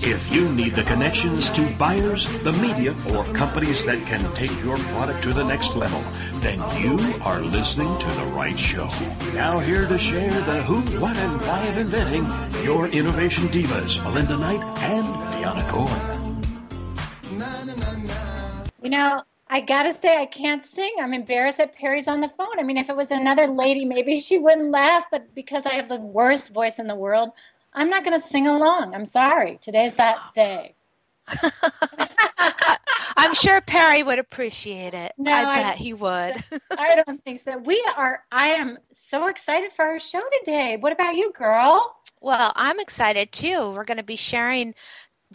If you need the connections to buyers, the media, or companies that can take your product to the next level, then you are listening to the right show. Now, here to share the who, what, and why of inventing, your innovation divas, Melinda Knight and Deanna Cohen. You know, I gotta say, I can't sing. I'm embarrassed that Perry's on the phone. I mean, if it was another lady, maybe she wouldn't laugh, but because I have the worst voice in the world, I'm not going to sing along. I'm sorry. Today's that day. I'm sure Perry would appreciate it. No, I bet I, he would. I don't think so. We are, I am so excited for our show today. What about you, girl? Well, I'm excited too. We're going to be sharing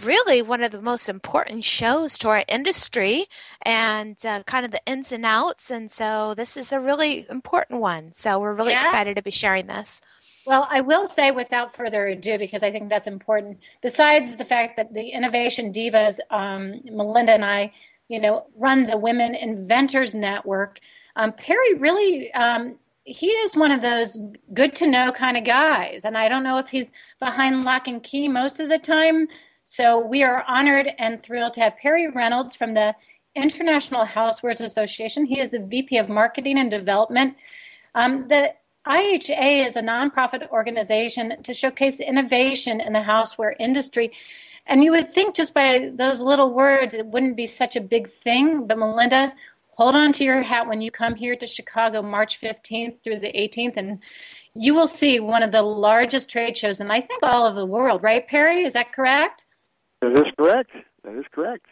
really one of the most important shows to our industry and uh, kind of the ins and outs. And so this is a really important one. So we're really yeah. excited to be sharing this. Well, I will say without further ado, because I think that's important, besides the fact that the Innovation Divas, um, Melinda and I, you know, run the Women Inventors Network, um, Perry really, um, he is one of those good to know kind of guys. And I don't know if he's behind lock and key most of the time. So we are honored and thrilled to have Perry Reynolds from the International Housewares Association. He is the VP of Marketing and Development. Um, the IHA is a nonprofit organization to showcase innovation in the houseware industry. And you would think just by those little words, it wouldn't be such a big thing. But Melinda, hold on to your hat when you come here to Chicago March 15th through the 18th, and you will see one of the largest trade shows in I think all of the world, right, Perry? Is that correct? That is correct. That is correct.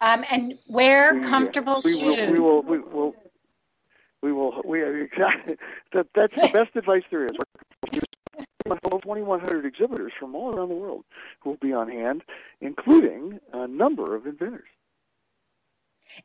Um, and wear we, comfortable we shoes. Will, we will. We will we will. We exactly. That, that's the best advice there is. 2,100 exhibitors from all around the world who will be on hand, including a number of inventors.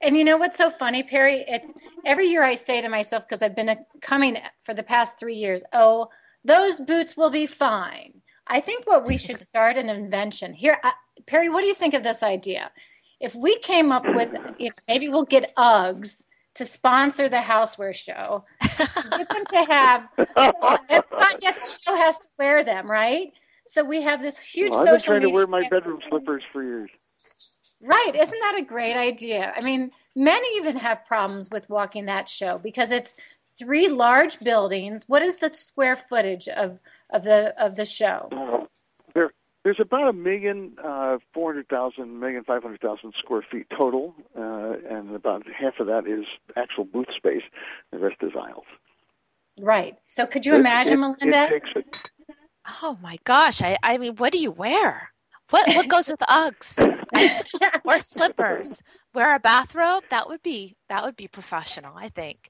And you know what's so funny, Perry? It's every year I say to myself because I've been coming for the past three years. Oh, those boots will be fine. I think what we should start an invention here, uh, Perry. What do you think of this idea? If we came up with, you know, maybe we'll get Uggs to sponsor the houseware show. Get them to have. It's not yet the show has to wear them, right? So we have this huge. Well, I've been trying to wear my bedroom slippers for years. Right, isn't that a great idea? I mean, many even have problems with walking that show because it's three large buildings. What is the square footage of of the of the show? Uh, there's about a million uh, four hundred thousand, million five hundred thousand square feet total, uh, and about half of that is actual booth space. The rest is aisles. Right. So, could you it, imagine, it, Melinda? It oh my gosh! I, I mean, what do you wear? What what goes with Uggs or slippers? Wear a bathrobe? That would be that would be professional, I think.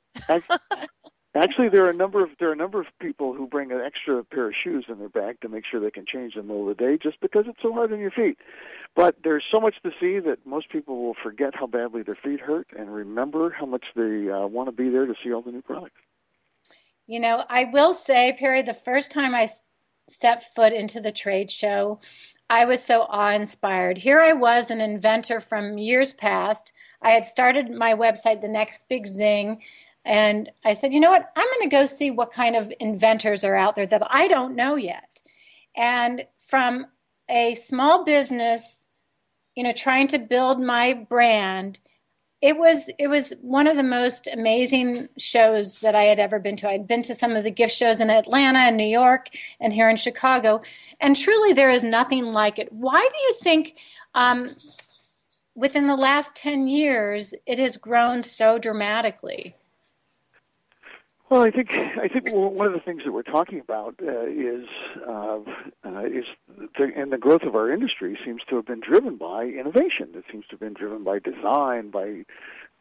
Actually, there are a number of there are a number of people who bring an extra pair of shoes in their bag to make sure they can change in the middle of the day, just because it's so hard on your feet. But there's so much to see that most people will forget how badly their feet hurt and remember how much they uh, want to be there to see all the new products. You know, I will say, Perry, the first time I stepped foot into the trade show, I was so awe inspired. Here I was, an inventor from years past. I had started my website, The Next Big Zing and I said, you know what? I'm going to go see what kind of inventors are out there that I don't know yet. And from a small business, you know, trying to build my brand, it was it was one of the most amazing shows that I had ever been to. I'd been to some of the gift shows in Atlanta and New York and here in Chicago, and truly there is nothing like it. Why do you think um, within the last ten years it has grown so dramatically? Well, I think I think one of the things that we're talking about uh, is uh, uh, is the, and the growth of our industry seems to have been driven by innovation. It seems to have been driven by design, by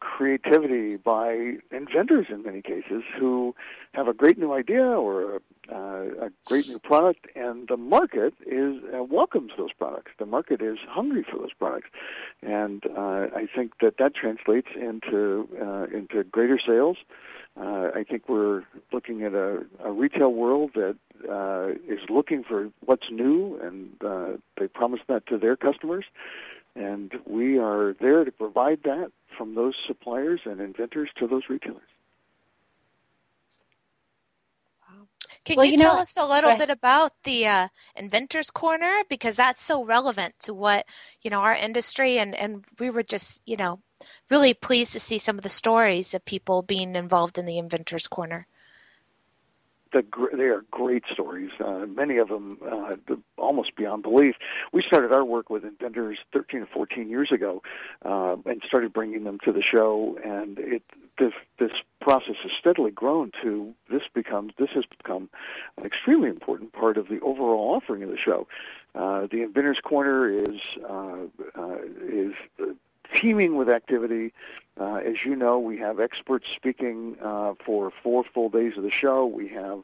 creativity, by inventors in many cases who have a great new idea or a, uh, a great new product, and the market is uh, welcomes those products. The market is hungry for those products, and uh, I think that that translates into into greater sales. Uh, I think we're looking at a, a retail world that uh, is looking for what's new, and uh, they promise that to their customers. And we are there to provide that from those suppliers and inventors to those retailers. Can Well, you, you tell us a little bit about the uh, Inventors Corner because that's so relevant to what you know our industry and and we were just you know really pleased to see some of the stories of people being involved in the Inventors Corner. the they are great stories. Uh, many of them uh, almost beyond belief. We started our work with inventors 13 or 14 years ago, uh, and started bringing them to the show. And it this this process has steadily grown to this becomes this has become an extremely important part of the overall offering of the show. Uh, the Inventors Corner is uh, uh, is teeming with activity. Uh, as you know, we have experts speaking uh, for four full days of the show. We have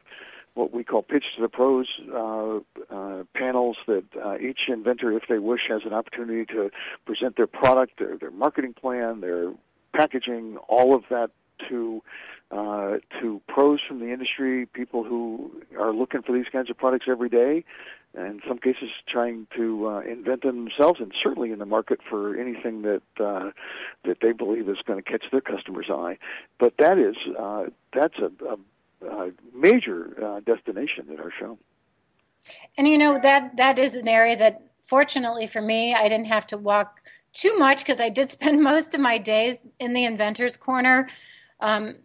what we call Pitch to the Pros uh, uh, panels that uh, each inventor, if they wish, has an opportunity to present their product, their, their marketing plan, their packaging, all of that to uh, to pros from the industry, people who are looking for these kinds of products every day, in some cases trying to uh, invent them themselves, and certainly in the market for anything that uh, that they believe is going to catch their customer's eye. But that is uh, that's a, a, a major uh, destination at our show. And you know that that is an area that, fortunately for me, I didn't have to walk too much because I did spend most of my days in the inventors corner um,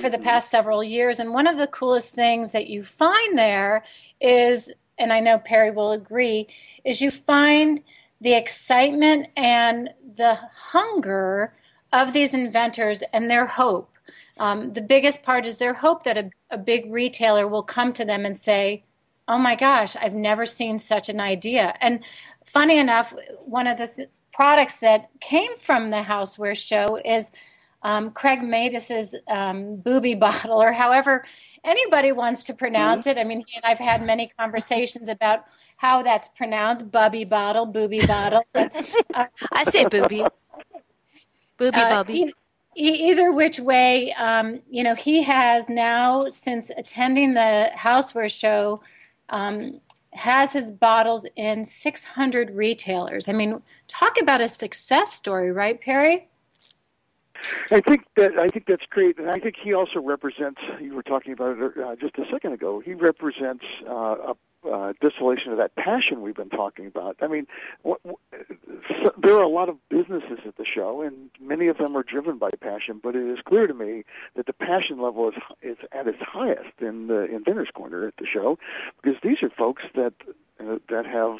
for the past several years. And one of the coolest things that you find there is, and I know Perry will agree, is you find the excitement and the hunger of these inventors and their hope. Um, the biggest part is their hope that a, a big retailer will come to them and say, oh my gosh, I've never seen such an idea. And funny enough, one of the th- products that came from the houseware show is um, Craig Matus's um, booby bottle, or however anybody wants to pronounce it. I mean, he and I've had many conversations about how that's pronounced bubby bottle, booby bottle. Uh, I say booby, booby uh, bubby. either which way, um, you know, he has now, since attending the houseware show, um, has his bottles in 600 retailers. I mean, talk about a success story, right, Perry? I think that I think that's great, and I think he also represents. You were talking about it uh, just a second ago. He represents uh, a uh, distillation of that passion we've been talking about. I mean, what, so there are a lot of businesses at the show, and many of them are driven by passion. But it is clear to me that the passion level is is at its highest in the Inventors Corner at the show, because these are folks that uh, that have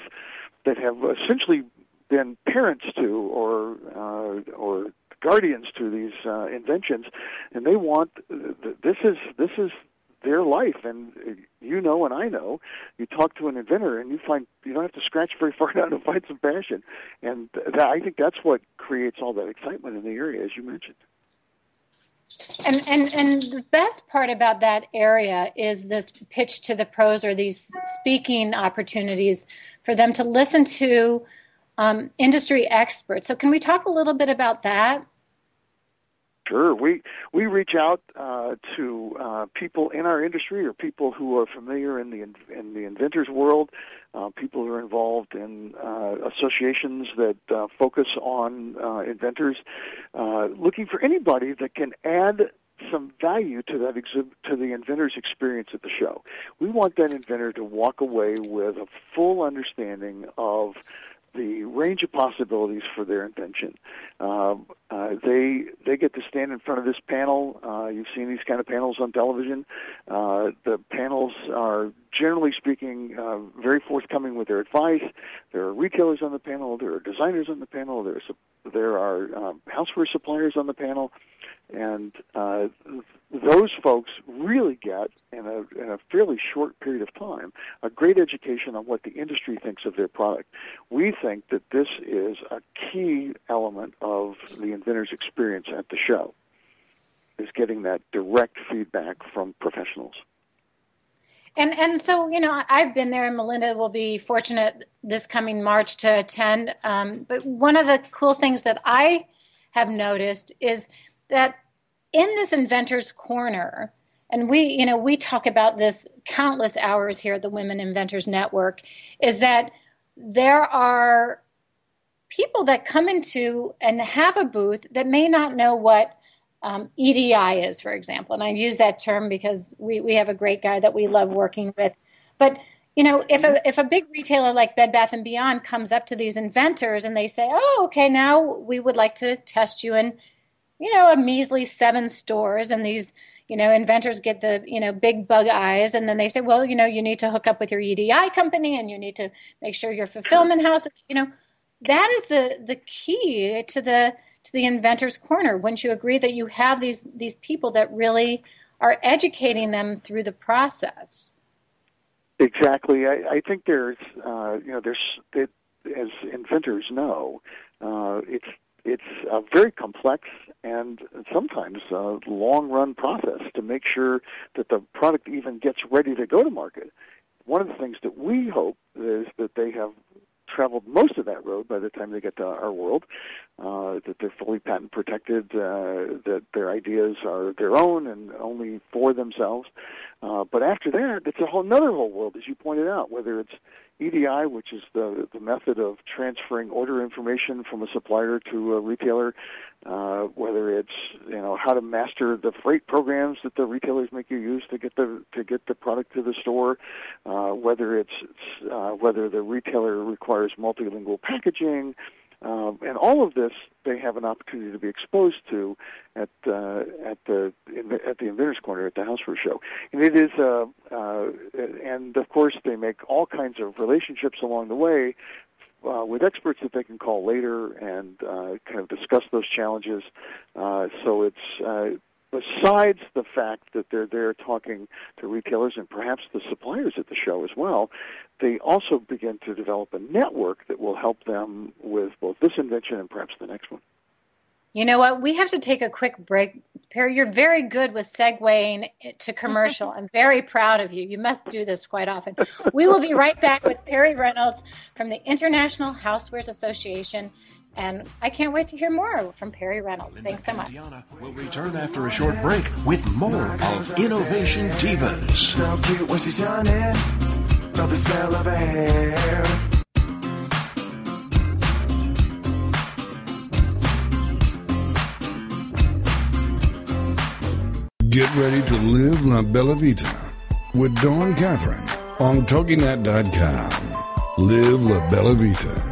that have essentially been parents to or uh, or guardians to these uh, inventions, and they want this is this is their life. And you know, and I know, you talk to an inventor, and you find you don't have to scratch very far down to find some passion. And I think that's what creates all that excitement in the area, as you mentioned. And, and and the best part about that area is this pitch to the pros or these speaking opportunities for them to listen to um, industry experts. So, can we talk a little bit about that? Sure, we we reach out uh, to uh, people in our industry or people who are familiar in the in the inventors world, uh, people who are involved in uh, associations that uh, focus on uh, inventors, looking for anybody that can add some value to that exhibit to the inventor's experience at the show. We want that inventor to walk away with a full understanding of the range of possibilities for their invention. Uh, uh, they they get to stand in front of this panel. Uh, you've seen these kind of panels on television. Uh, the panels are generally speaking uh, very forthcoming with their advice. There are retailers on the panel. There are designers on the panel. There are there are um, houseware suppliers on the panel, and uh, those folks really get in a, in a fairly short period of time a great education on what the industry thinks of their product. We think that this is a key element of the inventor's experience at the show is getting that direct feedback from professionals. And and so you know I've been there, and Melinda will be fortunate this coming March to attend. Um, but one of the cool things that I have noticed is that in this inventors corner, and we you know we talk about this countless hours here at the Women Inventors Network, is that there are people that come into and have a booth that may not know what um, EDI is, for example. And I use that term because we, we have a great guy that we love working with. But you know, if a if a big retailer like Bed Bath and Beyond comes up to these inventors and they say, "Oh, okay, now we would like to test you in, you know, a measly seven stores," and these you know inventors get the you know big bug eyes, and then they say, "Well, you know, you need to hook up with your EDI company, and you need to make sure your fulfillment house, you know." That is the the key to the the inventor's corner. Wouldn't you agree that you have these these people that really are educating them through the process? Exactly. I, I think there's, uh, you know, there's, as inventors know, uh, it's it's a very complex and sometimes a long run process to make sure that the product even gets ready to go to market. One of the things that we hope is that they have traveled most of that road by the time they get to our world, uh, that they're fully patent protected, uh, that their ideas are their own and only for themselves. Uh, but after that, it's a whole another whole world, as you pointed out, whether it's EDI, which is the the method of transferring order information from a supplier to a retailer, uh, whether it's you know how to master the freight programs that the retailers make you use to get the to get the product to the store, uh, whether it's uh, whether the retailer requires multilingual packaging, um, and all of this they have an opportunity to be exposed to at uh, at the at the Inventors Corner at the Housewares Show, and it is uh, uh, and of course they make all kinds of relationships along the way uh, with experts that they can call later and uh, kind of discuss those challenges. Uh, so it's uh, besides the fact that they're there talking to retailers and perhaps the suppliers at the show as well, they also begin to develop a network that will help them with both this invention and perhaps the next one. You know what? We have to take a quick break. Perry, you're very good with segueing to commercial. I'm very proud of you. You must do this quite often. We will be right back with Perry Reynolds from the International Housewares Association. And I can't wait to hear more from Perry Reynolds. Linda Thanks so much. Deanna will return after a short break with more of Innovation Divas. So cute when she's yawning, the smell of her hair. Get ready to live La Bella Vita with Dawn Catherine on TogiNet.com. Live La Bella Vita.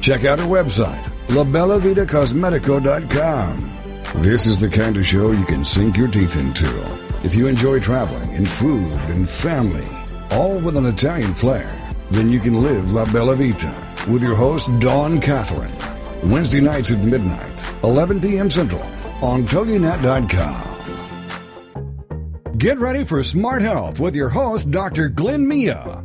Check out our website, labellavitacosmetico.com. This is the kind of show you can sink your teeth into. If you enjoy traveling and food and family, all with an Italian flair, then you can live La Bella Vita with your host, Dawn Catherine. Wednesday nights at midnight, 11 p.m. Central, on TogiNet.com. Get ready for Smart Health with your host, Dr. Glenn Mia.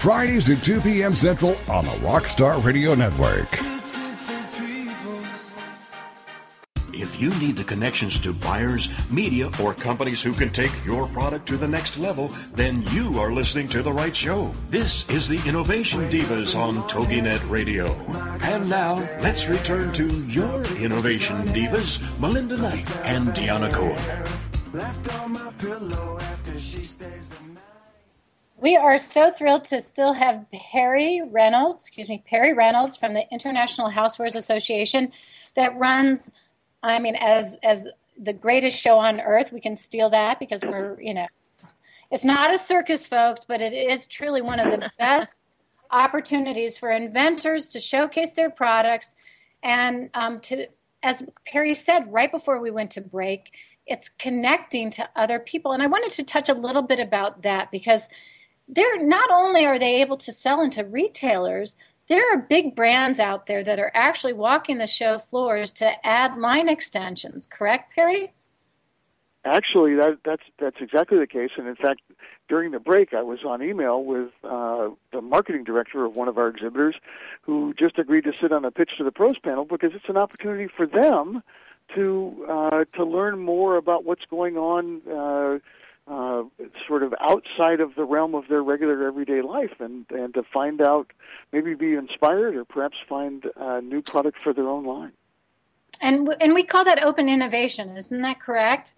Fridays at 2 p.m. Central on the Rockstar Radio Network. If you need the connections to buyers, media, or companies who can take your product to the next level, then you are listening to the right show. This is the Innovation Divas on TogiNet Radio. And now, let's return to your Innovation Divas, Melinda Knight and Deanna Cohen. We are so thrilled to still have Perry Reynolds, excuse me, Perry Reynolds from the International Housewares Association that runs, I mean, as as the greatest show on earth. We can steal that because we're, you know, it's not a circus, folks, but it is truly one of the best opportunities for inventors to showcase their products and um, to, as Perry said right before we went to break, it's connecting to other people. And I wanted to touch a little bit about that because they're not only are they able to sell into retailers, there are big brands out there that are actually walking the show floors to add line extensions. Correct, Perry? Actually, that, that's that's exactly the case. And in fact, during the break, I was on email with uh, the marketing director of one of our exhibitors, who just agreed to sit on a pitch to the pros panel because it's an opportunity for them to uh, to learn more about what's going on. Uh, uh, sort of outside of the realm of their regular everyday life and, and to find out, maybe be inspired or perhaps find a new product for their own line. And, and we call that open innovation, isn't that correct?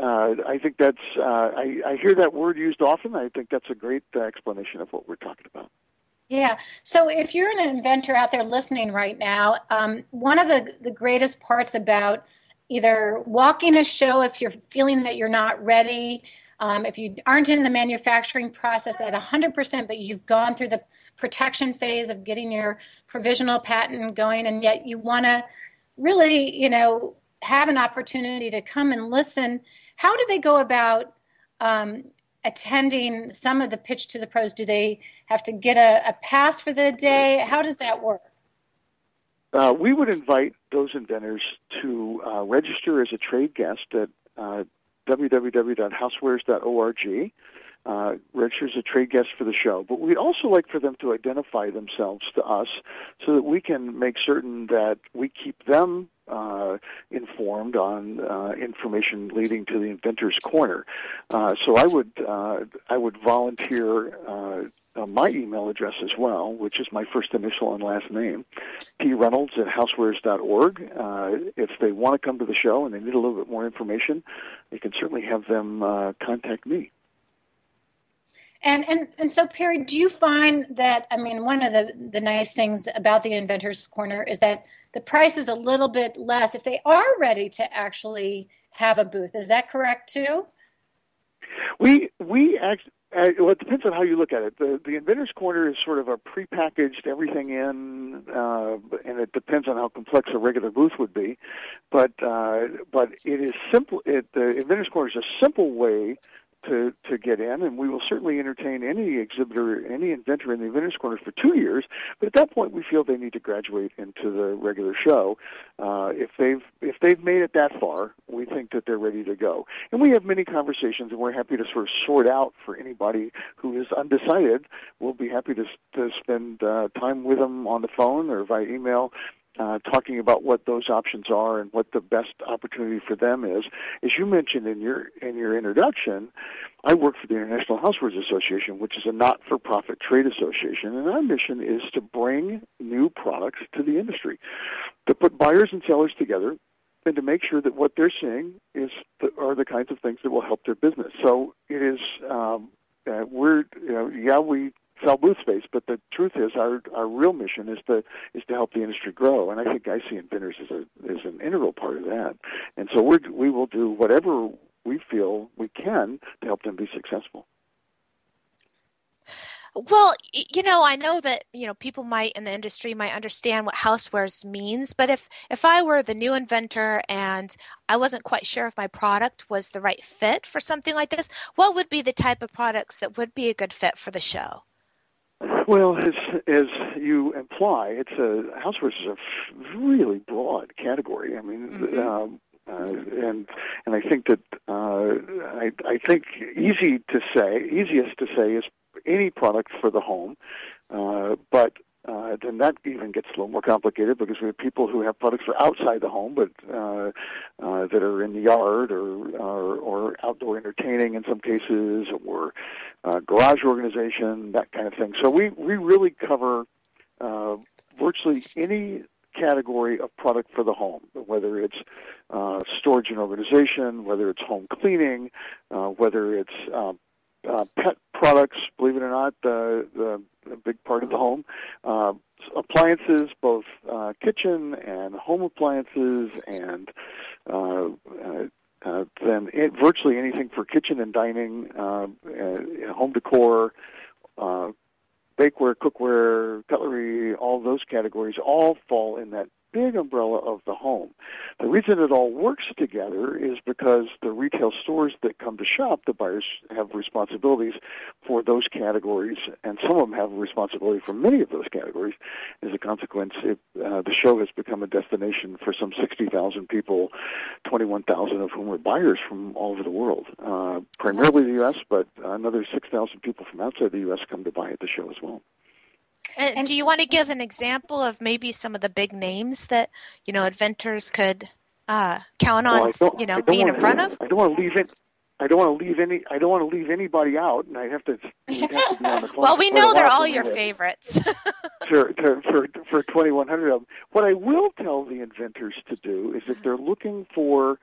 Uh, I think that's, uh, I, I hear that word used often. I think that's a great uh, explanation of what we're talking about. Yeah. So if you're an inventor out there listening right now, um, one of the, the greatest parts about either walking a show if you're feeling that you're not ready, um, if you aren't in the manufacturing process at 100%, but you've gone through the protection phase of getting your provisional patent going, and yet you want to really, you know, have an opportunity to come and listen. How do they go about um, attending some of the pitch to the pros? Do they have to get a, a pass for the day? How does that work? Uh, we would invite those inventors to uh, register as a trade guest at uh, www.housewares.org. Uh, register as a trade guest for the show. But we'd also like for them to identify themselves to us so that we can make certain that we keep them uh, informed on uh, information leading to the inventor's corner. Uh, so I would uh, I would volunteer uh, my email address as well, which is my first initial and last name, P. Reynolds at housewares.org. Uh, if they want to come to the show and they need a little bit more information, they can certainly have them uh, contact me. And, and and so Perry, do you find that I mean one of the the nice things about the Inventors Corner is that the price is a little bit less if they are ready to actually have a booth. Is that correct too? We we act, uh, well, it depends on how you look at it. The the inventor's corner is sort of a prepackaged everything in, uh, and it depends on how complex a regular booth would be. But uh, but it is simple. It, the inventor's corner is a simple way to to get in, and we will certainly entertain any exhibitor, any inventor in the Inventors Corner for two years. But at that point, we feel they need to graduate into the regular show. Uh, if they've if they've made it that far, we think that they're ready to go. And we have many conversations, and we're happy to sort of sort out for anybody who is undecided. We'll be happy to to spend uh, time with them on the phone or via email uh, talking about what those options are and what the best opportunity for them is. As you mentioned in your in your introduction, I work for the International Housewares Association, which is a not-for-profit trade association, and our mission is to bring new products to the industry, to put buyers and sellers together, and to make sure that what they're seeing is the, are the kinds of things that will help their business. So it is. Um, uh, we're you know yeah we sell booth space. But the truth is, our our real mission is to is to help the industry grow, and I think I see inventors as a as an integral part of that. And so we we will do whatever we feel we can to help them be successful. Well, you know, I know that you know people might in the industry might understand what housewares means, but if if I were the new inventor and I wasn't quite sure if my product was the right fit for something like this, what would be the type of products that would be a good fit for the show? Well, as as you imply, it's a housewares is a really broad category. I mean, mm-hmm. um, uh, and and I think that uh, I I think easy to say, easiest to say is any product for the home, uh, but uh, then that even gets a little more complicated because we have people who have products for outside the home, but uh, uh, that are in the yard or, or or outdoor entertaining in some cases, or uh, garage organization, that kind of thing. So we we really cover uh, virtually any category of product for the home, whether it's uh, storage and organization, whether it's home cleaning, uh, whether it's uh, uh, pet products, believe it or not, the, the, the big part of the home. Uh, appliances, both uh, kitchen and home appliances, and uh, uh, uh, then it, virtually anything for kitchen and dining, uh, uh, home decor, uh, bakeware, cookware, cutlery, all those categories all fall in that big umbrella of the home. The reason it all works together is because the retail stores that come to shop, the buyers have responsibilities for those categories, and some of them have responsibility for many of those categories. As a consequence, it, uh, the show has become a destination for some 60,000 people, 21,000 of whom are buyers from all over the world, uh, primarily the U.S., but another 6,000 people from outside the U.S. come to buy at the show as well. And, and do you want to give an example of maybe some of the big names that you know inventors could uh, count on? Well, you know, being in front of. I don't want to leave it. I don't want to leave any. I don't want to leave anybody out, and I have to. Have to well, we know they're all your favorites. for, for for twenty one hundred of them. What I will tell the inventors to do is if they're looking for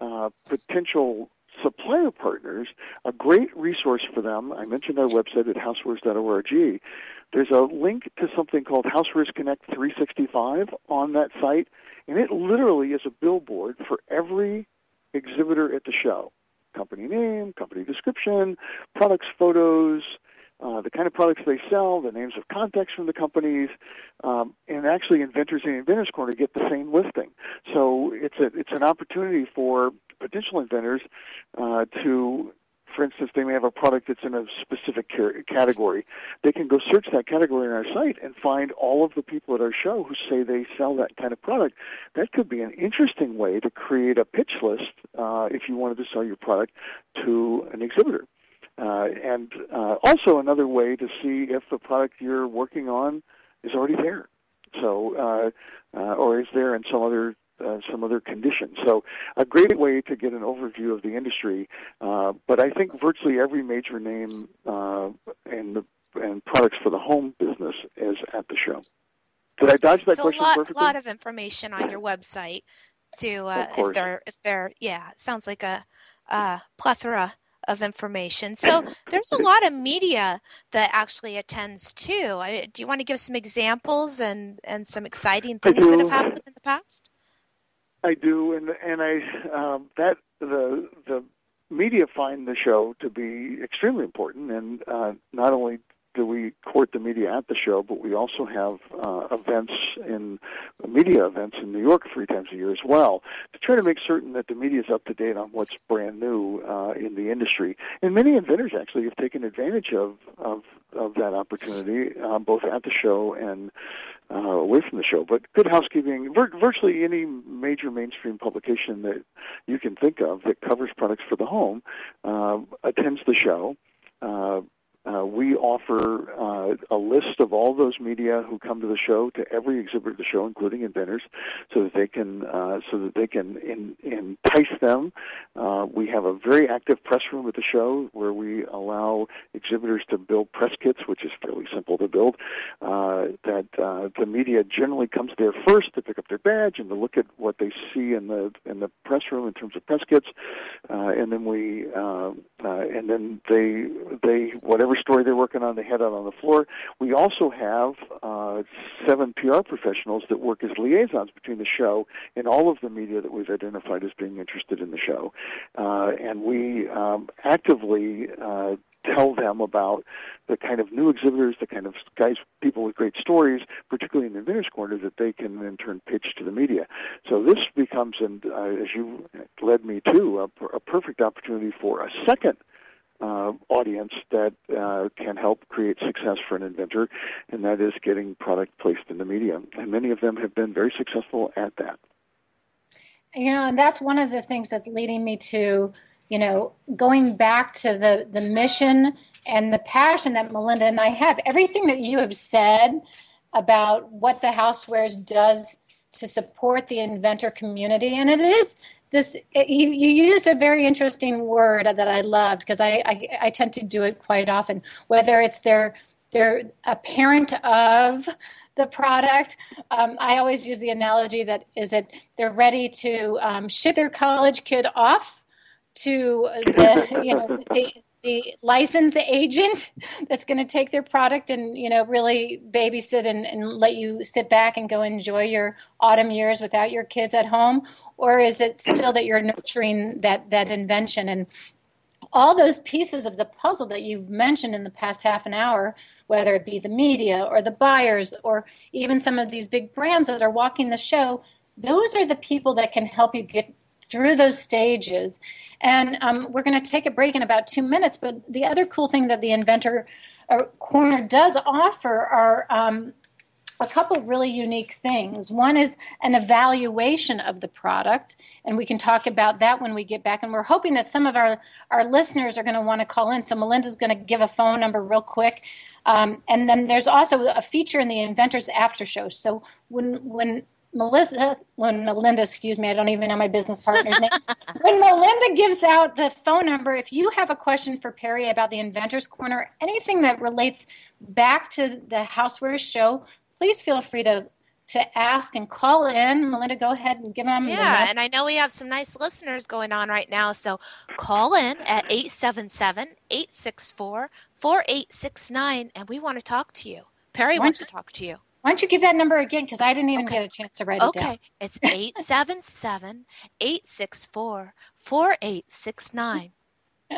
uh, potential supplier partners, a great resource for them. I mentioned our website at housewares.org. There's a link to something called Housewares Connect 365 on that site, and it literally is a billboard for every exhibitor at the show. Company name, company description, products, photos, uh, the kind of products they sell, the names of contacts from the companies, um, and actually inventors in Inventors Corner get the same listing. So it's a it's an opportunity for potential inventors uh, to for instance, they may have a product that's in a specific category. They can go search that category on our site and find all of the people at our show who say they sell that kind of product. That could be an interesting way to create a pitch list uh, if you wanted to sell your product to an exhibitor. Uh, and uh, also another way to see if the product you're working on is already there. So, uh, uh, or is there in some other uh, some other conditions. So, a great way to get an overview of the industry. Uh, but I think virtually every major name uh, and the, and products for the home business is at the show. Did I dodge that so question a lot, perfectly? lot of information on your website. To uh, if they're if they're yeah, sounds like a, a plethora of information. So there's a lot of media that actually attends too. I, do you want to give some examples and, and some exciting things that have happened in the past? I do, and and I um, that the the media find the show to be extremely important, and uh, not only do we court the media at the show, but we also have uh, events in media events in New York three times a year as well to try to make certain that the media is up to date on what's brand new uh, in the industry. And many inventors actually have taken advantage of of, of that opportunity, uh, both at the show and uh, away from the show. But Good Housekeeping, vir- virtually any major mainstream publication that you can think of that covers products for the home uh, attends the show. Uh, uh, we offer uh, a list of all those media who come to the show to every exhibitor at the show, including inventors, so that they can uh, so that they can in, entice them. Uh, we have a very active press room at the show where we allow exhibitors to build press kits, which is fairly simple to build. Uh, that uh, the media generally comes there first to pick up their badge and to look at what they see in the in the press room in terms of press kits, and then we and then they they whatever story they're working on, they head out on the floor. We also have uh, seven PR professionals that work as liaisons between the show and all of the media that we've identified as being interested in the show. Uh, and we um, actively uh, tell them about the kind of new exhibitors, the kind of guys, people with great stories, particularly in the Inventors Corner, that they can in turn pitch to the media. So this becomes, and uh, as you led me to, a, a perfect opportunity for a second uh, audience that uh, can help create success for an inventor, and that is getting product placed in the media. And many of them have been very successful at that. You know, and that's one of the things that's leading me to, you know, going back to the, the mission and the passion that Melinda and I have. Everything that you have said about what the housewares does to support the inventor community and it is this you, you used a very interesting word that i loved because I, I, I tend to do it quite often whether it's their they're a parent of the product. Um, I always use the analogy that is that they're ready to um, ship their college kid off to the you know the, the license agent that's going to take their product and you know really babysit and, and let you sit back and go enjoy your autumn years without your kids at home or is it still that you're nurturing that that invention and all those pieces of the puzzle that you've mentioned in the past half an hour whether it be the media or the buyers or even some of these big brands that are walking the show, those are the people that can help you get through those stages. And um, we're going to take a break in about two minutes. But the other cool thing that the Inventor uh, Corner does offer are um, a couple really unique things. One is an evaluation of the product, and we can talk about that when we get back. And we're hoping that some of our, our listeners are going to want to call in. So Melinda's going to give a phone number real quick. Um, and then there's also a feature in the Inventors After Show. So when when Melissa, when Melinda, excuse me, I don't even know my business partner's name. When Melinda gives out the phone number, if you have a question for Perry about the Inventors Corner, anything that relates back to the Housewares show, please feel free to to ask and call in. Melinda, go ahead and give them. Yeah, the and I know we have some nice listeners going on right now. So call in at 877 864 4869 and we want to talk to you. Perry wants to talk to you. Why don't you give that number again? Because I didn't even okay. get a chance to write okay. it down. Okay, it's 877 864 4869.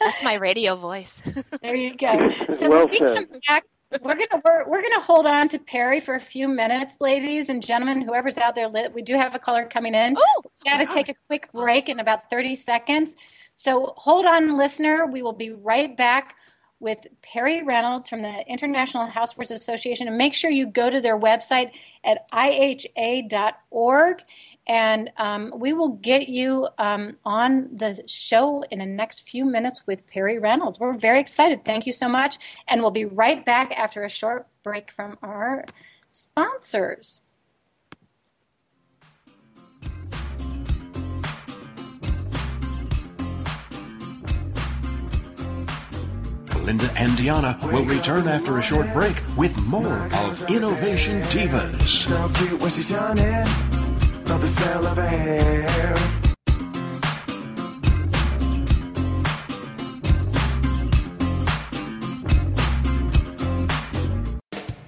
That's my radio voice. there you go. So well we come back we're gonna we're, we're gonna hold on to Perry for a few minutes, ladies and gentlemen, whoever's out there. We do have a caller coming in. Oh, we got to take a quick break in about thirty seconds. So hold on, listener. We will be right back with Perry Reynolds from the International Housewares Association, and make sure you go to their website at iha.org and um, we will get you um, on the show in the next few minutes with Perry Reynolds. We're very excited. Thank you so much. And we'll be right back after a short break from our sponsors. Linda and Deanna will return after a short break with more of Innovation Divas the smell of.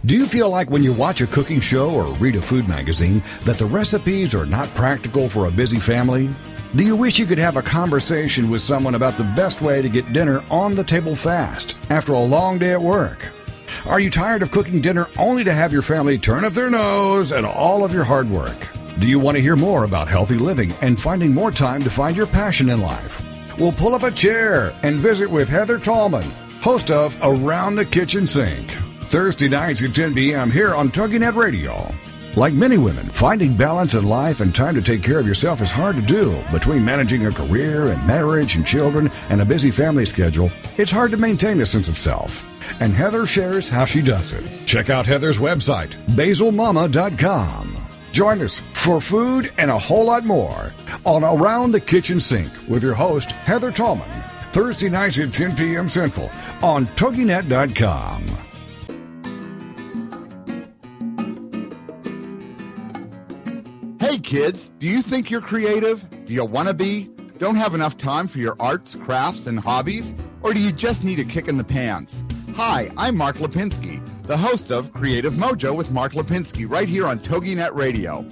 Do you feel like when you watch a cooking show or read a food magazine that the recipes are not practical for a busy family? Do you wish you could have a conversation with someone about the best way to get dinner on the table fast after a long day at work? Are you tired of cooking dinner only to have your family turn up their nose at all of your hard work? Do you want to hear more about healthy living and finding more time to find your passion in life? We'll pull up a chair and visit with Heather Tallman, host of Around the Kitchen Sink, Thursday nights at 10 p.m. here on TogiNet Radio. Like many women, finding balance in life and time to take care of yourself is hard to do. Between managing a career and marriage and children and a busy family schedule, it's hard to maintain a sense of self. And Heather shares how she does it. Check out Heather's website, basilmama.com. Join us for food and a whole lot more on Around the Kitchen Sink with your host, Heather Tallman, Thursday nights at 10 p.m. Central on TogiNet.com. Hey kids, do you think you're creative? Do you want to be? Don't have enough time for your arts, crafts, and hobbies? Or do you just need a kick in the pants? Hi, I'm Mark Lipinski, the host of Creative Mojo with Mark Lipinski, right here on TogiNet Radio.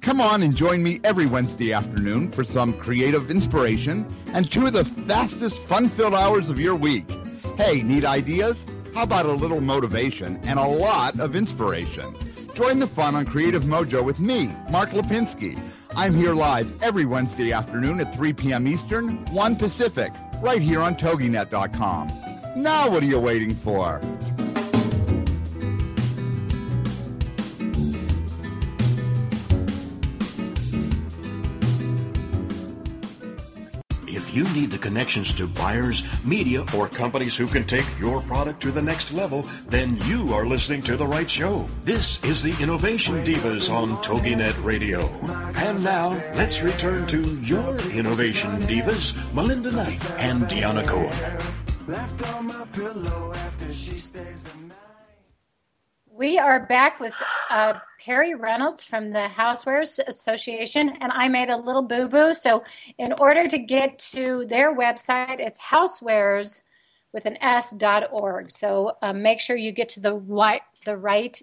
Come on and join me every Wednesday afternoon for some creative inspiration and two of the fastest, fun filled hours of your week. Hey, need ideas? How about a little motivation and a lot of inspiration? Join the fun on Creative Mojo with me, Mark Lipinski. I'm here live every Wednesday afternoon at 3 p.m. Eastern, 1 Pacific, right here on TogiNet.com. Now what are you waiting for? If you need the connections to buyers, media, or companies who can take your product to the next level, then you are listening to the right show. This is the Innovation Divas on TogiNet Radio. And now, let's return to your Innovation Divas, Melinda Knight and Deanna Cohen. We are back with uh, Perry Reynolds from the Housewares Association, and I made a little boo boo. So, in order to get to their website, it's housewares with an S dot org. So, uh, make sure you get to the right, the right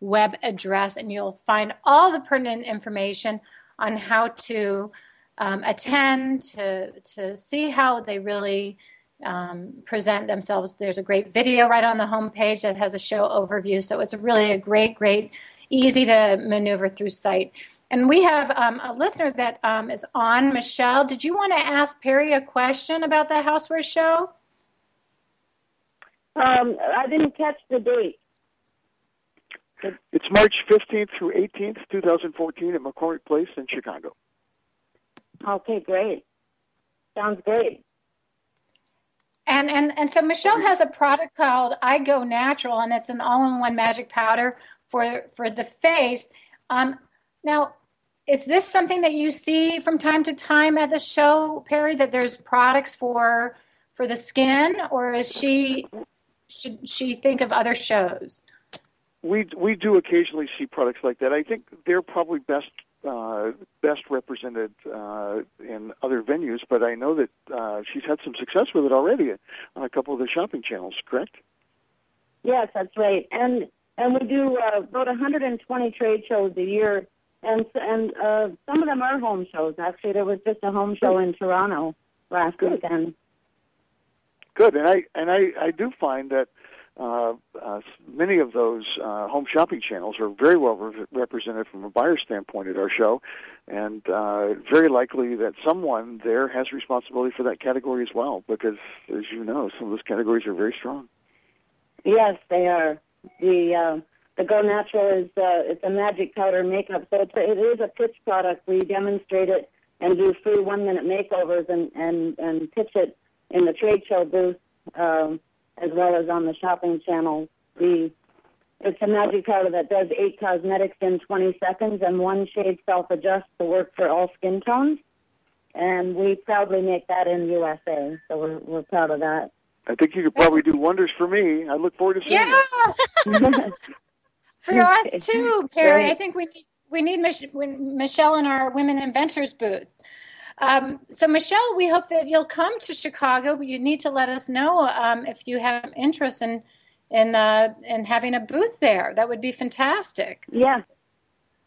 web address, and you'll find all the pertinent information on how to um, attend, to, to see how they really um, present themselves. There's a great video right on the homepage that has a show overview. So it's really a great, great, easy to maneuver through site. And we have um, a listener that um, is on. Michelle, did you want to ask Perry a question about the Houseware Show? Um, I didn't catch the date. It's March 15th through 18th, 2014, at McCormick Place in Chicago. Okay, great. Sounds great. And and and so Michelle has a product called I Go Natural, and it's an all-in-one magic powder for for the face. Um, now, is this something that you see from time to time at the show, Perry? That there's products for for the skin, or is she should she think of other shows? We we do occasionally see products like that. I think they're probably best uh, best represented uh, in other venues, but I know that uh, she's had some success with it already on a couple of the shopping channels. Correct? Yes, that's right. And and we do uh, about 120 trade shows a year, and and uh, some of them are home shows. Actually, there was just a home show in Toronto last Good. weekend. Good, and I and I I do find that uh, uh, many of those uh, home shopping channels are very well re- represented from a buyer standpoint at our show, and uh, very likely that someone there has responsibility for that category as well, because as you know, some of those categories are very strong. Yes, they are. The uh, the Go Natural is uh, it's a magic powder makeup, so it's a, it is a pitch product. We demonstrate it and do free one minute makeovers and and and pitch it in the trade show booth. Um, as well as on the shopping channel. The it's a magic powder that does eight cosmetics in 20 seconds, and one shade self-adjusts to work for all skin tones. And we proudly make that in USA, so we're we're proud of that. I think you could probably do wonders for me. I look forward to seeing Yeah, you. for us too, Carrie. Right. I think we need we need Mich- Michelle in our Women Inventors booth. Um, so, Michelle, we hope that you'll come to Chicago. You need to let us know um, if you have interest in in uh, in having a booth there. That would be fantastic. Yeah.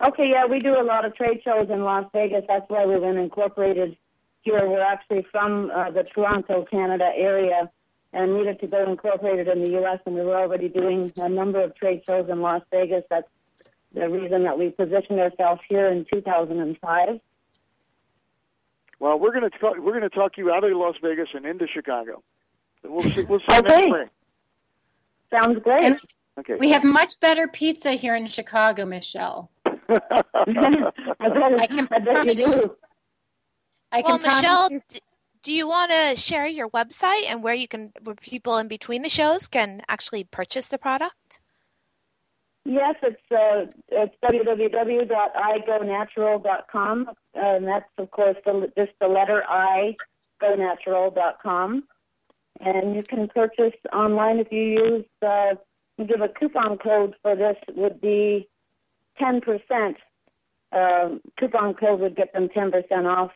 Okay, yeah, we do a lot of trade shows in Las Vegas. That's why we've been incorporated here. We're actually from uh, the Toronto, Canada area and needed to go incorporated in the U.S., and we were already doing a number of trade shows in Las Vegas. That's the reason that we positioned ourselves here in 2005. Well, we're going to talk, we're going to talk you out of Las Vegas and into Chicago. We'll see. We'll see you Okay. next spring. Sounds great. And Okay. we have much better pizza here in Chicago, Michelle. I I can I bet you do. I well, can promise Michelle, you- do you want to share your website and where you can, where people in between the shows can actually purchase the product? Yes, it's uh, it's www.igonatural.com, and that's of course the, just the letter I, gonatural.com, and you can purchase online if you use. Uh, give a coupon code for this would be ten percent. Um, coupon code would get them ten percent off.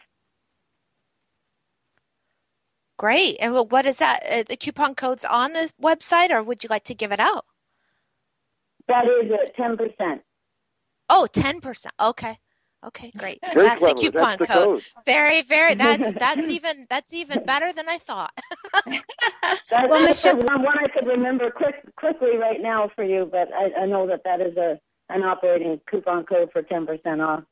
Great. And what is that? Uh, the coupon code's on the website, or would you like to give it out? That is at ten percent. Oh, 10%. Okay. Okay, great. So Very that's clever. the coupon That's code. code. Very, very. That's that's even that's even better than I thought. That's Well, just Michelle- one one I could remember quick, quickly right now for you, but I, I know that that is a an operating coupon code for ten percent off.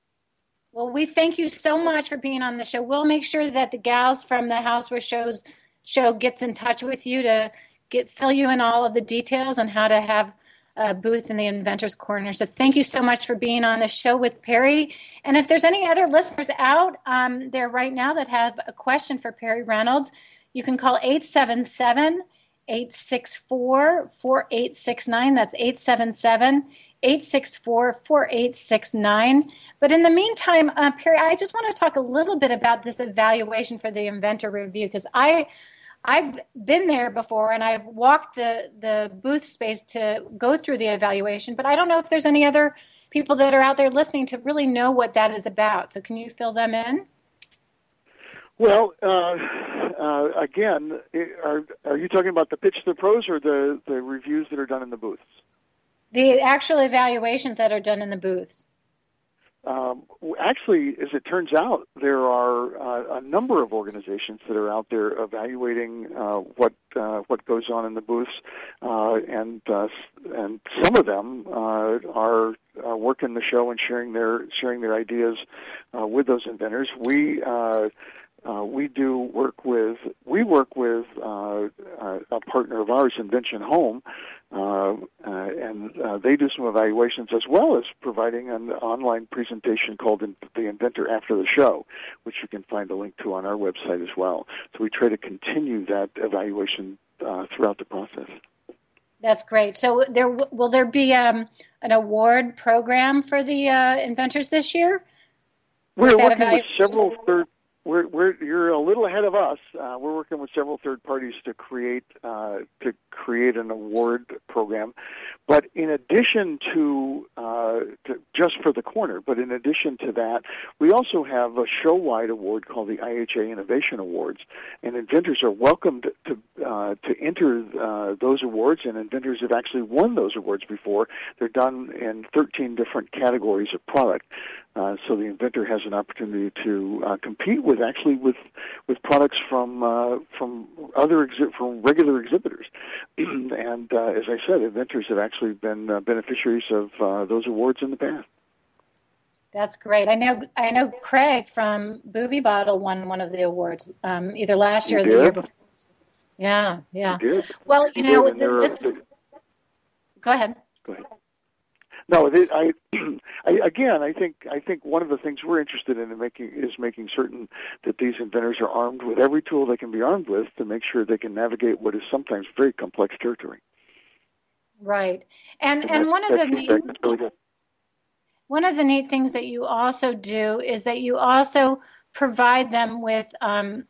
Well, we thank you so much for being on the show. We'll make sure that the gals from the Houseware Shows show gets in touch with you to get fill you in all of the details on how to have uh, booth in the Inventors Corner. So thank you so much for being on the show with Perry. And if there's any other listeners out um, there right now that have a question for Perry Reynolds, you can call 877 864 4869. That's 877 864 4869. But in the meantime, uh, Perry, I just want to talk a little bit about this evaluation for the Inventor Revue because I I've been there before and I've walked the, the booth space to go through the evaluation, but I don't know if there's any other people that are out there listening to really know what that is about. So can you fill them in? Well, uh, uh, again, are are you talking about the pitch to the pros or the, the reviews that are done in the booths? The actual evaluations that are done in the booths. Um, actually, as it turns out, there are uh, a number of organizations that are out there evaluating uh, what uh, what goes on in the booths, uh, and uh, and some of them uh, are working the show and sharing their sharing their ideas with those inventors. We uh, we do work with we work with uh, a partner of ours, Invention Home, uh, uh, and uh, they do some evaluations as well as providing an online presentation called the Inventor After the Show, which you can find a link to on our website as well. So we try to continue that evaluation throughout the process. That's great. So there will there be um, an award program for the inventors this year? We're working with several third we're, we're you're a little ahead of us. Uh, we're working with several third parties to create uh, to create an award program. But in addition to, uh, to, just for the corner, but in addition to that, we also have a show-wide award called the IHA Innovation Awards, and inventors are welcomed to uh, to enter uh, those awards. And inventors have actually won those awards before. They're done in 13 different categories of product. Uh, so the inventor has an opportunity to uh, compete with actually with with products from uh, from other exhi- from regular exhibitors, and uh, as I said, inventors have actually been uh, beneficiaries of uh, those awards in the past. That's great. I know. I know Craig from Booby Bottle won one of the awards, um, either last year or the year before. Yeah, yeah. Well, you know, this. Go ahead. Go ahead. No, I, I again, I think I think one of the things we're interested in, in making is making certain that these inventors are armed with every tool they can be armed with to make sure they can navigate what is sometimes very complex territory. Right, and and, and one of the neat, really one of the neat things that you also do is that you also provide them with. Um,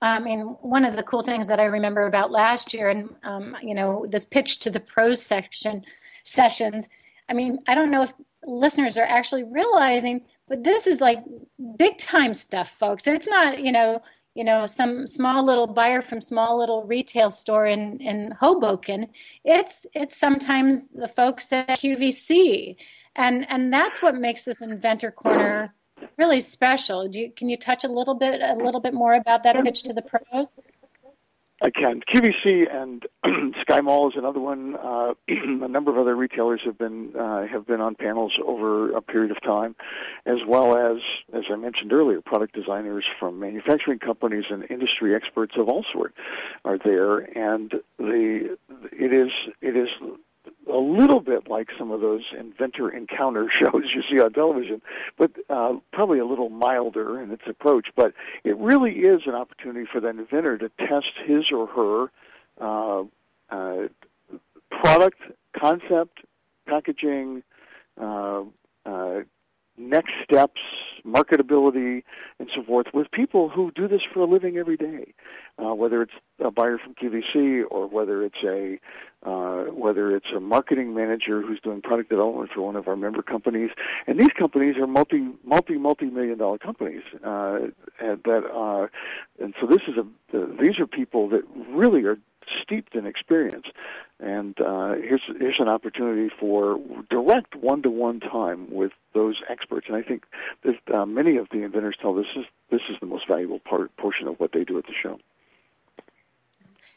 I mean, one of the cool things that I remember about last year, and um, you know, this pitch to the pros section sessions I mean, I don't know if listeners are actually realizing, but this is like big time stuff, folks. It's not, you know, you know, some small little buyer from small little retail store in, in Hoboken. It's it's sometimes the folks at QVC. And and that's what makes this inventor corner really special. You, can you touch a little bit a little bit more about that pitch to the pros? Can. QVC and SkyMall is another one. Uh, a number of other retailers have been uh, have been on panels over a period of time, as well as, as I mentioned earlier, product designers from manufacturing companies and industry experts of all sorts are there. And the it is it is a little bit like some of those inventor encounter shows you see on television, but uh, probably a little milder in its approach. But it really is an opportunity for the inventor to test his or her uh, uh, product, concept, packaging, uh, uh, next steps, marketability, and so forth with people who do this for a living every day, uh, whether it's a buyer from QVC or whether it's a uh, whether it's a marketing manager who's doing product development for one of our member companies. And these companies are multi multi multi million dollar companies uh, and that uh, and so this is a these are people that really are steeped in experience. And uh, here's here's an opportunity for direct one-to-one time with those experts. And I think that uh, many of the inventors tell this is this is the most valuable part portion of what they do at the show.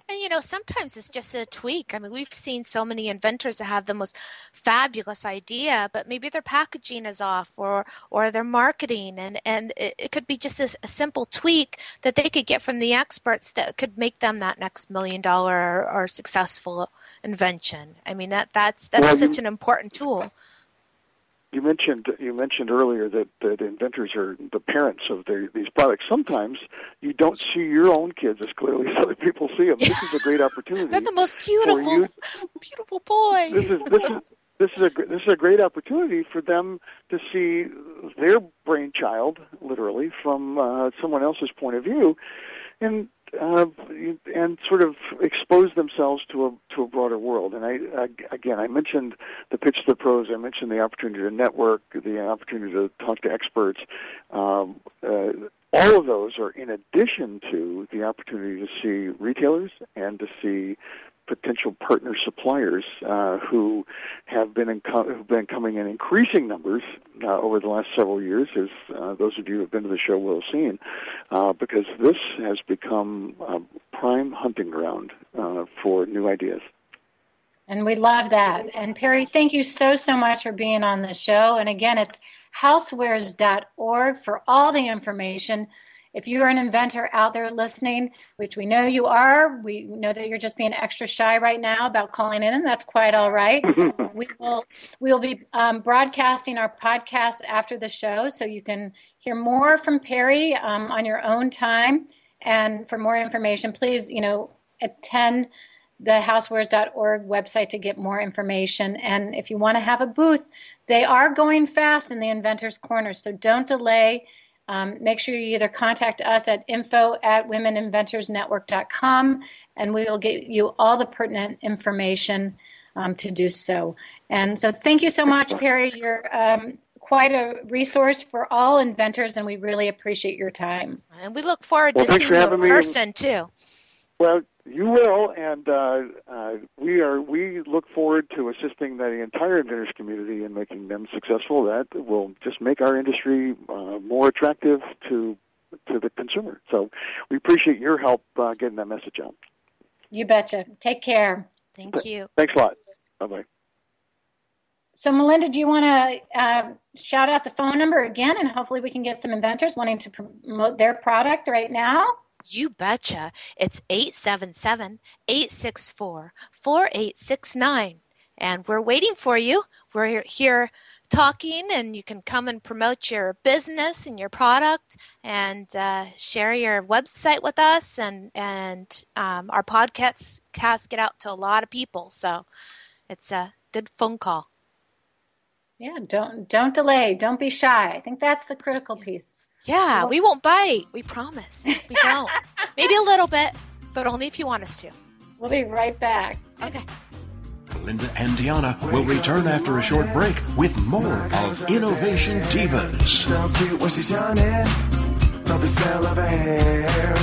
And you know, sometimes it's just a tweak. I mean, we've seen so many inventors that have the most fabulous idea, but maybe their packaging is off or or their marketing and and it, it could be just a, a, simple tweak that they could get from the experts that could make them that next million dollar or, or successful invention. I mean, that that's that's well, such an important tool. You mentioned you mentioned earlier that, that inventors are the parents of the, these products. Sometimes you don't see your own kids as clearly as other people see them. This is a great opportunity. They're the most beautiful, beautiful boy. This is this is this is a this is a great opportunity for them to see their brainchild, literally, from uh, someone else's point of view, and uh, and sort of expose themselves to a to a broader world. And I, I again, I mentioned the pitch to the pros. I mentioned the opportunity to network, the opportunity to talk to experts. Um, uh, all of those are in addition to the opportunity to see retailers and to see potential partner suppliers uh, who have been in co- who've been coming in increasing numbers uh, over the last several years, as uh, those of you who have been to the show will have seen, uh, because this has become a prime hunting ground uh, for new ideas. And we love that. And Perry, thank you so so much for being on the show. And again, it's housewares.org for all the information if you are an inventor out there listening, which we know you are, we know that you're just being extra shy right now about calling in, and that's quite all right. we will we will be um, broadcasting our podcast after the show, so you can hear more from Perry um, on your own time. And for more information, please, you know, attend the housewares.org website to get more information. And if you want to have a booth, they are going fast in the Inventors Corner, so don't delay um, make sure you either contact us at info at womeninventorsnetwork.com and we will get you all the pertinent information um, to do so. And so thank you so much, Perry. You're um, quite a resource for all inventors, and we really appreciate your time. And we look forward well, to seeing you in person, too. Well, you will, and uh, uh, we are. We look forward to assisting the entire inventors community in making them successful. That will just make our industry uh, more attractive to to the consumer. So, we appreciate your help uh, getting that message out. You betcha. Take care. Thank you. Thanks a lot. Bye bye. So, Melinda, do you want to uh, shout out the phone number again, and hopefully we can get some inventors wanting to promote their product right now? You betcha. It's 877 864 4869. And we're waiting for you. We're here talking, and you can come and promote your business and your product and uh, share your website with us. And, and um, our podcasts cast get out to a lot of people. So it's a good phone call. Yeah, don't don't delay. Don't be shy. I think that's the critical piece. Yeah, we won't bite. We promise. We don't. Maybe a little bit, but only if you want us to. We'll be right back. Okay. Linda and Deanna will return after a short break with more of Innovation Divaz. So cute when she's yawning. Love the smell of her hair.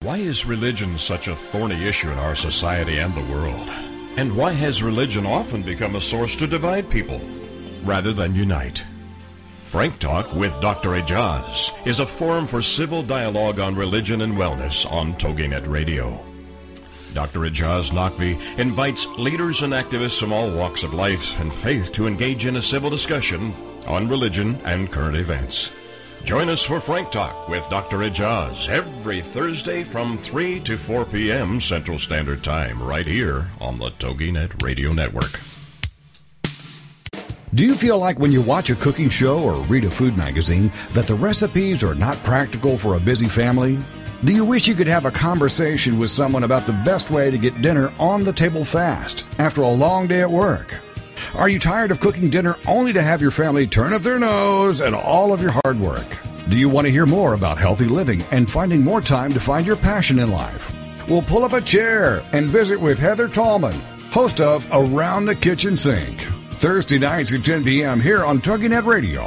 Why is religion such a thorny issue in our society and the world? And why has religion often become a source to divide people rather than unite? Frank Talk with Dr. Ejaz is a forum for civil dialogue on religion and wellness on TogiNet Radio. Dr. Ejaz Naqvi invites leaders and activists from all walks of life and faith to engage in a civil discussion on religion and current events. Join us for Frank Talk with Dr. Ejaz every Thursday from 3 to 4 p.m. Central Standard Time, right here on the TogiNet Radio Network. Do you feel like when you watch a cooking show or read a food magazine that the recipes are not practical for a busy family? Do you wish you could have a conversation with someone about the best way to get dinner on the table fast after a long day at work? Are you tired of cooking dinner only to have your family turn up their nose at all of your hard work? Do you want to hear more about healthy living and finding more time to find your passion in life? Well, pull up a chair and visit with Heather Tallman, host of Around the Kitchen Sink, Thursday nights at 10 p.m. here on TogiNet Radio.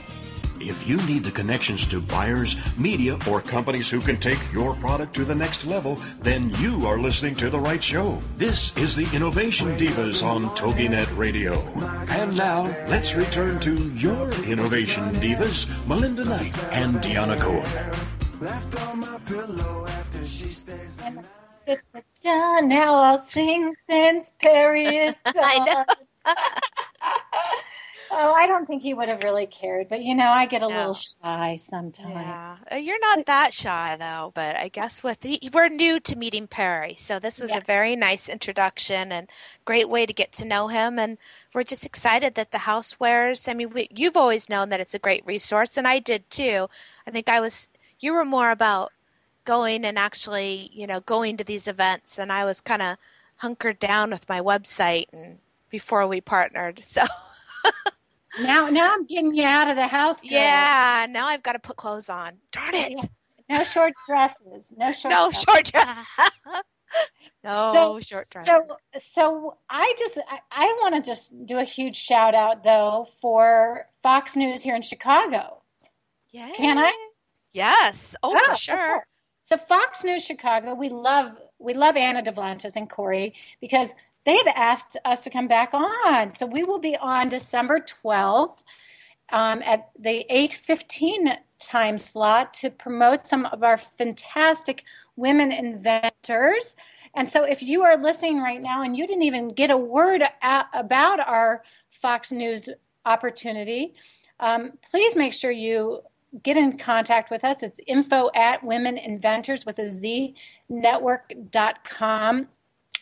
If you need the connections to buyers, media, or companies who can take your product to the next level, then you are listening to the right show. This is the Innovation Divaz on TogiNet Radio. And now, let's return to your Innovation Divaz, Melinda Knight and Deanna Cohen. Now I'll sing since Perry is gone. Oh, I don't think he would have really cared, but you know, I get a No. little shy sometimes. Yeah, Uh, you're not that shy though. But I guess with the, we're new to meeting Perry, so this was Yeah. a very nice introduction and great way to get to know him. And we're just excited that the housewares. I mean, we, you've always known that it's a great resource, and I did too. I think I was. You were more about going and actually, you know, going to these events, and I was kind of hunkered down with my website and before we partnered. So Now, now I'm getting you out of the house. girl. yeah, now I've got to put clothes on. Darn it. Yeah. No short dresses. No short. no dresses. short no So- short dress So, so I just I, I want to just do a huge shout out though for Fox News here in Chicago. yeah Can I? yes oh, Oh, for sure course. So Fox News Chicago, we love we love Anna Davlantes and Corey because they've asked us to come back on. So we will be on December twelfth um, at the eight fifteen time slot to promote some of our fantastic women inventors. And so if you are listening right now and you didn't even get a word about our Fox News opportunity, um, please make sure you get in contact with us. It's info at women inventors with a Z network.com.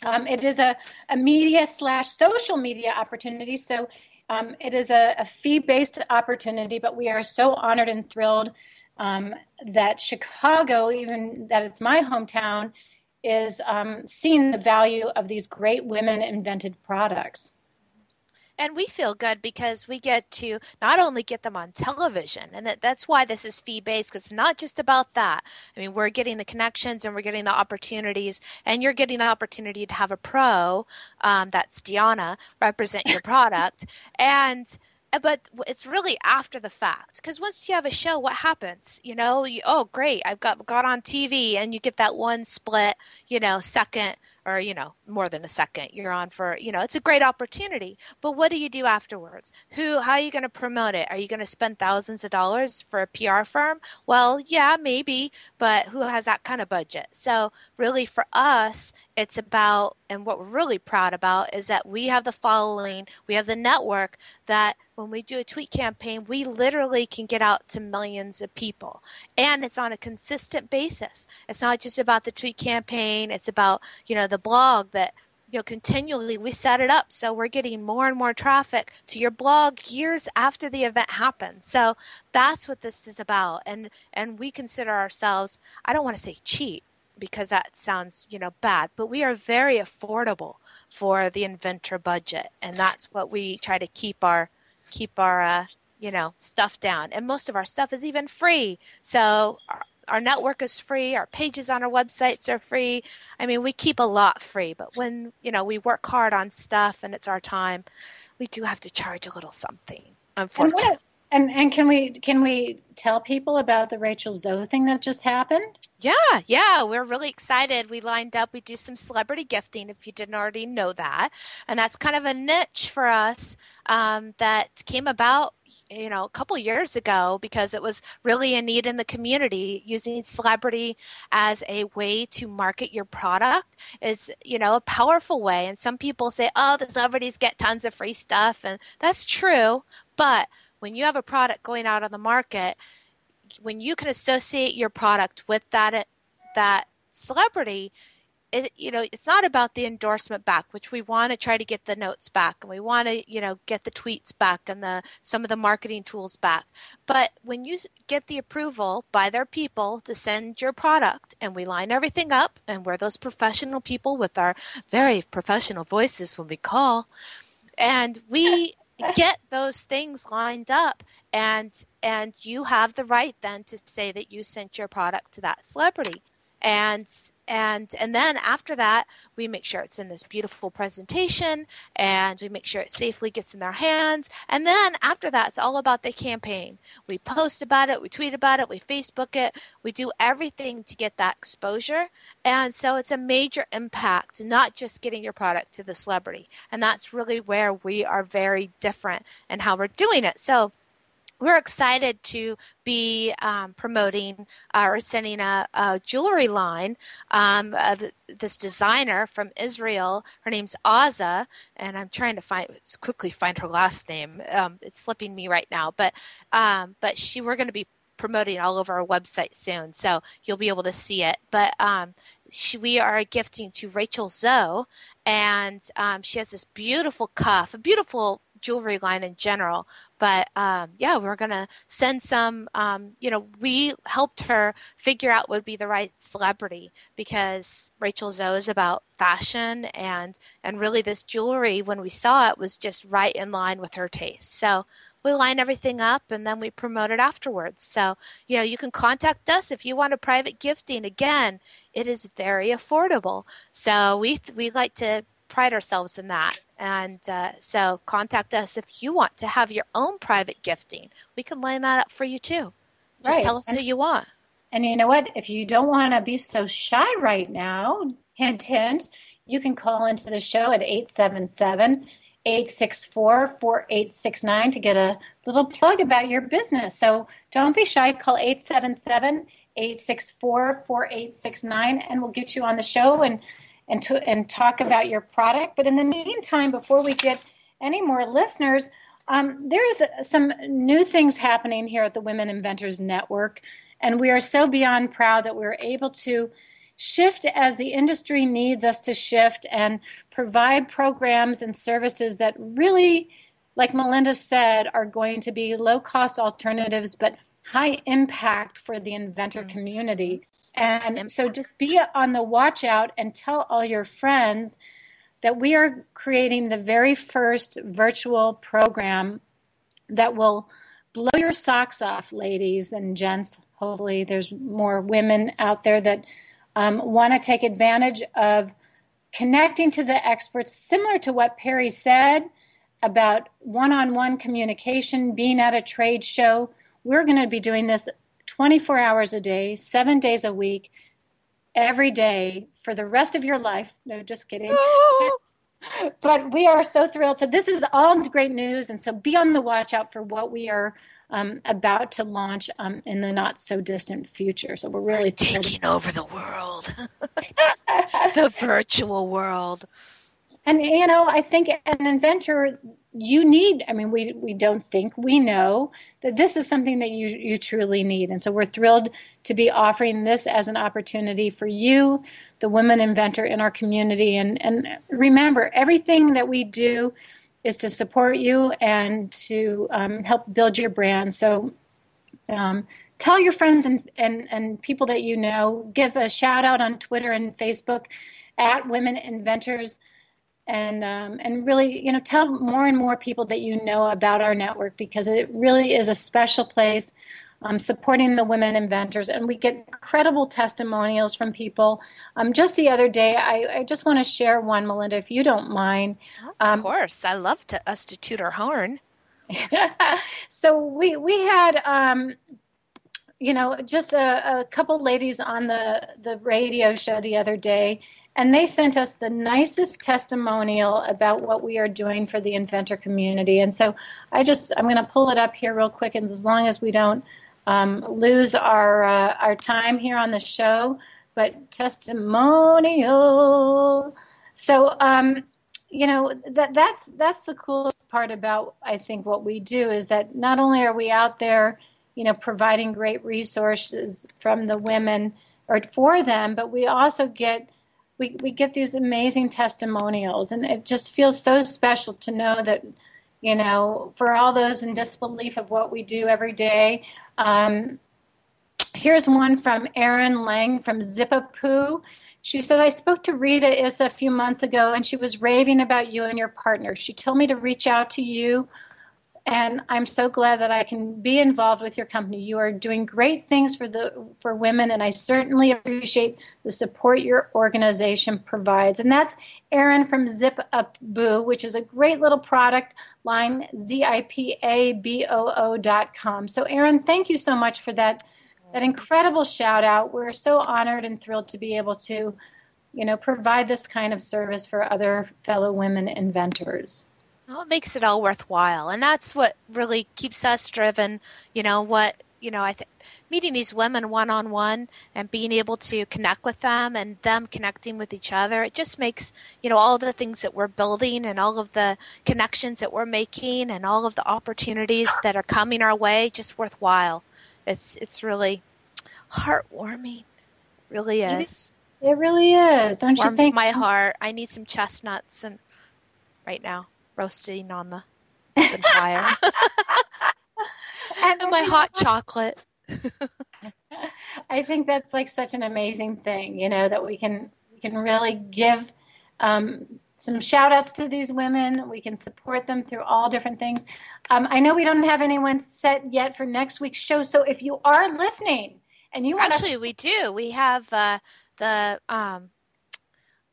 Um, it is a, a media slash social media opportunity. So um, it is a, a fee based opportunity, but we are so honored and thrilled um, that Chicago, even that it's my hometown, is um, seeing the value of these great women invented products. And we feel good because we get to not only get them on television and that, that's why this is fee based because it's not just about that. I mean we're getting the connections and we're getting the opportunities and you're getting the opportunity to have a pro um, that's Deanna represent your product. And uh, but it's really after the fact because once you have a show what happens? You know you, oh great i've got got on tv and you get that one split you know second or you know more than a second you're on for you know it's a great opportunity. But what do you do afterwards? Who how are you going to promote it? Are you going to spend thousands of dollars for a pr firm? Well yeah maybe but who has that kind of budget? So really for us it's about and what we're really proud about is that we have the following we have the network that when we do a tweet campaign we literally can get out to millions of people. And it's on a consistent basis. It's not just about the tweet campaign it's about you know the blog that you know continually we set it up. So we're getting more and more traffic to your blog years after the event happens so that's what this is about. And and we consider ourselves i don't want to say cheap because that sounds you know bad but we are very affordable for the inventor budget and that's what we try to keep our keep our uh, you know stuff down. And most of our stuff is even free. So our, our network is free our pages on our websites are free. I mean we keep a lot free but when you know we work hard on stuff and it's our time we do have to charge a little something And, unfortunately what, and and can we can we tell people about the Rachel Zoe thing that just happened? Yeah, yeah, we're really excited. We lined up. We do some celebrity gifting, if you didn't already know that, and that's kind of a niche for us um, that came about, you know, a couple years ago because it was really a need in the community. Using celebrity as a way to market your product is, you know, a powerful way. And some people say, "Oh, the celebrities get tons of free stuff," and that's true, but when you have a product going out on the market when you can associate your product with that that celebrity it, you know, it's not about the endorsement back, which we want to try to get the notes back and we want to, you know, get the tweets back and the some of the marketing tools back. But when you get the approval by their people to send your product and we line everything up and we're those professional people with our very professional voices when we call and we get those things lined up and and you have the right then to say that you sent your product to that celebrity. And and and then after that we make sure it's in this beautiful presentation and we make sure it safely gets in their hands. And then after that it's all about the campaign. We post about it we tweet about it we facebook it. We do everything to get that exposure. And so it's a major impact not just getting your product to the celebrity. And that's really where we are very different in how we're doing it. So we're excited to be um, promoting uh, or sending a, a jewelry line. Um, uh, th- this designer from Israel, her name's Aza, and I'm trying to find quickly find her last name. Um, it's slipping me right now, but um, but she we're going to be promoting all over our website soon, so you'll be able to see it. But um, she, we are gifting to Rachel Zoe, and um, she has this beautiful cuff, a beautiful jewelry line in general. But um, yeah, we're gonna send some. Um, you know, we helped her figure out would be the right celebrity because Rachel Zoe is about fashion and and really this jewelry when we saw it was just right in line with her taste. So we line everything up and then we promote it afterwards. So, you know, you can contact us if you want a private gifting. Again, it is very affordable. So we we like to pride ourselves in that. And uh, so contact us if you want to have your own private gifting. We can line that up for you too. Just right. tell us and, who you want. And you know what? If you don't want to be so shy right now, hint, hint, you can call into the show at 877 864 4869 to get a little plug about your business. So don't be shy. Call 877 864 4869 and we'll get you on the show and and to and talk about your product. But in the meantime, before we get any more listeners, um, there's some new things happening here at the Women Inventors Network, and we are so beyond proud that we're able to shift as the industry needs us to shift and provide programs and services that really, like Melinda said, are going to be low cost alternatives but high impact for the inventor mm-hmm. community. And so just be on the watch out and tell all your friends that we are creating the very first virtual program that will blow your socks off, ladies and gents. Hopefully, there's more women out there that um, want to take advantage of connecting to the experts, similar to what Perry said about one on one communication, being at a trade show. We're going to be doing this 24 hours a day, seven days a week, every day for the rest of your life. No, just kidding. but we are so thrilled. So, this is all great news. And so, be on the watch out for what we are um, about to launch um, in the not so distant future. So, we're really we're taking over the world, the virtual world. And, you know, I think an inventor you need i mean we we don't think we know that this is something that you you truly need. And so we're thrilled to be offering this as an opportunity for you the women inventor in our community. And and remember everything that we do is to support you and to um, help build your brand. So um, tell your friends and, and and people that you know. Give a shout out on twitter and facebook at women inventors and um, and really you know tell more and more people that you know about our network because it really is a special place um, supporting the women inventors. And we get incredible testimonials from people. Um, just the other day I, I just want to share one melinda if you don't mind. Of um, course. I love to, us to toot our horn. So we we had um, you know just a, a couple ladies on the the radio show the other day and they sent us the nicest testimonial about what we are doing for the inventor community. And so I just, I'm going to pull it up here real quick. And as long as we don't um, lose our, uh, our time here on the show, but testimonial. So, um, you know that that's that's the coolest part about I think what we do is that not only are we out there, you know, providing great resources from the women or for them, but we also get we, we get these amazing testimonials, and it just feels so special to know that, you know, for all those in disbelief of what we do every day. Um, here's one from Erin Lang from Zipaboo. She said, I spoke to Rita Issa a few months ago and she was raving about you and your partner. She told me to reach out to you and I'm so glad that I can be involved with your company. You are doing great things for the for women, and I certainly appreciate the support your organization provides. And that's Erin from Zip Up Boo, which is a great little product line, Z-I-P-A-B-O-O dot com. So, Erin, thank you so much for that that incredible shout out. We're so honored and thrilled to be able to, you know, provide this kind of service for other fellow women inventors. Well, it makes it all worthwhile, and that's what really keeps us driven. You know what? You know, I think meeting these women one on one and being able to connect with them and them connecting with each other, it just makes you know all the things that we're building and all of the connections that we're making and all of the opportunities that are coming our way just worthwhile. It's it's really heartwarming, really is. It really is. Don't Warms you think? my heart. I need some chestnuts and right now roasting on the open fire. and and my hot chocolate. I think that's like such an amazing thing, you know, that we can we can really give um, some shout outs to these women. We can support them through all different things. Um, I know we don't have anyone set yet for next week's show, so if you are listening and you want Actually, we do. We have uh, the um,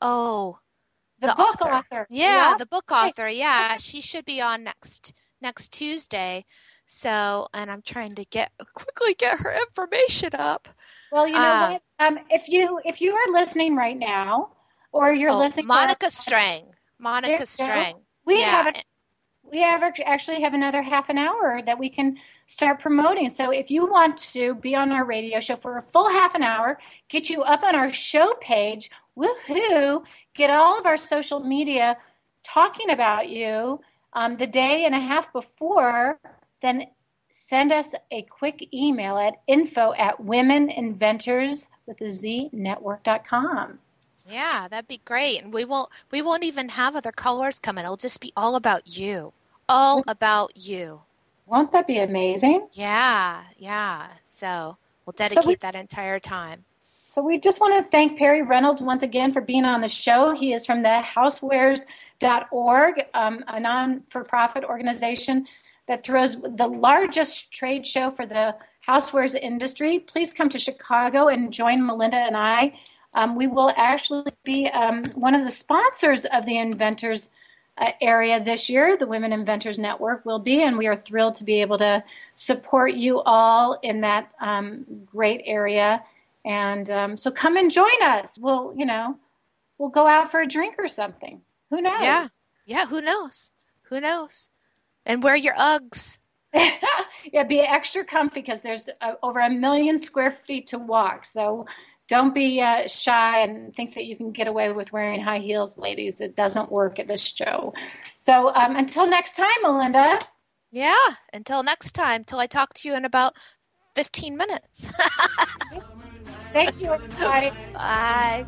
oh, the, book author, Yeah, the book author. Yeah, she should be on next next Tuesday. So, and I'm trying to get quickly get her information up. Well, you know Uh, what? Um, if you if you are listening right now, or you're Oh, listening, to Monica Strang. Monica. Strang. we yeah. have a, we have actually have another half an hour that we can start promoting. So if you want to be on our radio show for a full half an hour, get you up on our show page, woohoo! Get all of our social media talking about you um, the day and a half before, then send us a quick email at info at womeninventors with a Z network.com. Yeah, that'd be great. And we won't we won't even have other callers coming. It'll just be all about you. All about you. Won't that be amazing? Yeah, yeah. So we'll So dedicate we- that entire time. So we just want to thank Perry Reynolds once again for being on the show. He is from the housewares.org, um, a non-for-profit organization that throws the largest trade show for the housewares industry. Please come to Chicago and join Melinda and I. Um, we will actually be um, one of the sponsors of the Inventors uh, area this year. The Women Inventors Network will be, and we are thrilled to be able to support you all in that um, great area. And um, so come and join us. We'll, you know, we'll go out for a drink or something. Who knows? Yeah. Yeah, who knows? Who knows? And wear your Uggs. yeah, be extra comfy because there's uh, over a million square feet to walk. So don't be uh, shy and think that you can get away with wearing high heels, ladies. It doesn't work at this show. So um, until next time, Melinda. Yeah. Until next time, till I talk to you in about 15 minutes. Thank you, everybody. Bye.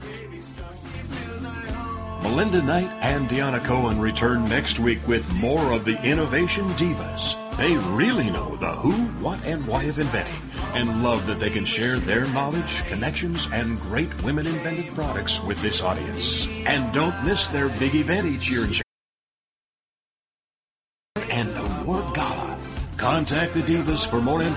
Melinda Knight and Deanna Cohen return next week with more of the Innovation Divaz. They really know the who, what, and why of inventing and love that they can share their knowledge, connections, and great women invented products with this audience. And don't miss their big event each year in Chicago. And Award Gala. Contact the Divas for more info.